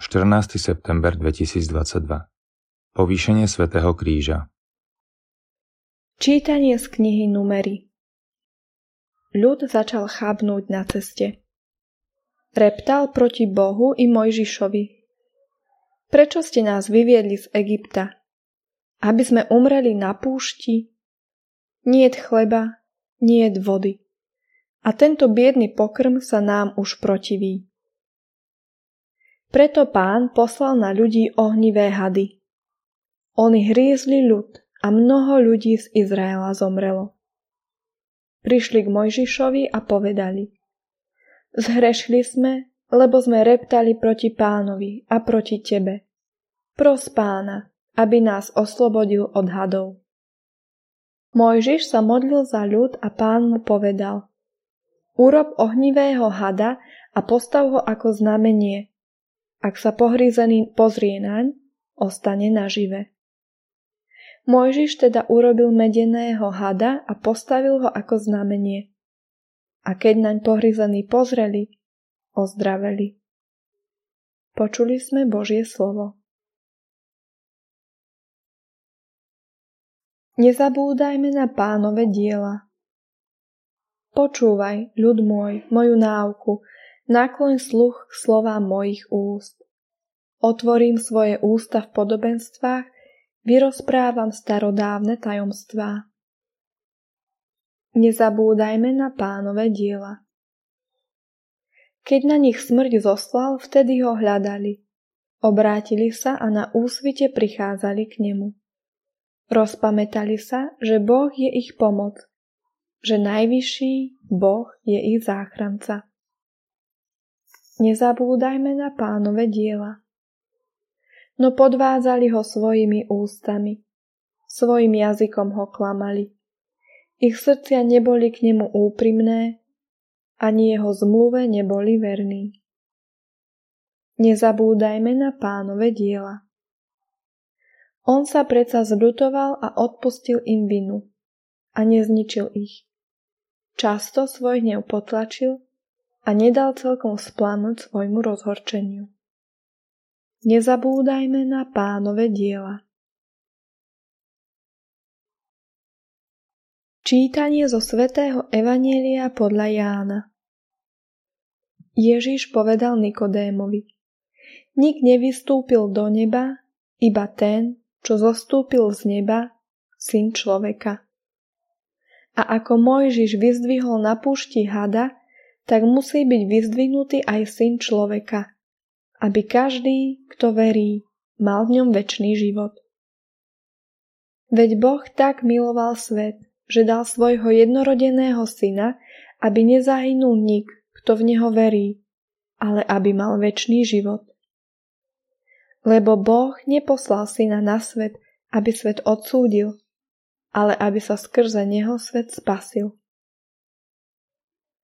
14. september 2022 Povýšenie svätého Kríža Čítanie z knihy Numery Ľud začal chábnúť na ceste. Reptal proti Bohu i Mojžišovi. Prečo ste nás vyviedli z Egypta? Aby sme umreli na púšti? Niet chleba, niet vody. A tento biedný pokrm sa nám už protiví. Preto pán poslal na ľudí ohnivé hady. Oni hrízli ľud a mnoho ľudí z Izraela zomrelo. Prišli k Mojžišovi a povedali Zhrešili sme, lebo sme reptali proti pánovi a proti tebe. Pros pána, aby nás oslobodil od hadov. Mojžiš sa modlil za ľud a pán mu povedal Urob ohnivého hada a postav ho ako znamenie, ak sa pohrízený pozrie naň, ostane nažive. Mojžiš teda urobil medeného hada a postavil ho ako znamenie. A keď naň pohrízení pozreli, ozdraveli. Počuli sme Božie slovo. Nezabúdajme na pánové diela. Počúvaj, ľud môj, moju náuku, Nakloň sluch k slovám mojich úst. Otvorím svoje ústa v podobenstvách, vyrozprávam starodávne tajomstvá. Nezabúdajme na pánové diela. Keď na nich smrť zoslal, vtedy ho hľadali. Obrátili sa a na úsvite prichádzali k nemu. Rozpamätali sa, že Boh je ich pomoc, že najvyšší Boh je ich záchranca. Nezabúdajme na pánové diela. No podvádzali ho svojimi ústami. Svojim jazykom ho klamali. Ich srdcia neboli k nemu úprimné, ani jeho zmluve neboli verní. Nezabúdajme na pánové diela. On sa predsa zľutoval a odpustil im vinu a nezničil ich. Často svoj hnev potlačil a nedal celkom splánuť svojmu rozhorčeniu. Nezabúdajme na pánové diela. Čítanie zo svätého Evanielia podľa Jána Ježiš povedal Nikodémovi Nik nevystúpil do neba, iba ten, čo zostúpil z neba, syn človeka. A ako Mojžiš vyzdvihol na púšti hada, tak musí byť vyzdvihnutý aj syn človeka, aby každý, kto verí, mal v ňom väčší život. Veď Boh tak miloval svet, že dal svojho jednorodeného syna, aby nezahynul nik, kto v neho verí, ale aby mal väčší život. Lebo Boh neposlal syna na svet, aby svet odsúdil, ale aby sa skrze neho svet spasil.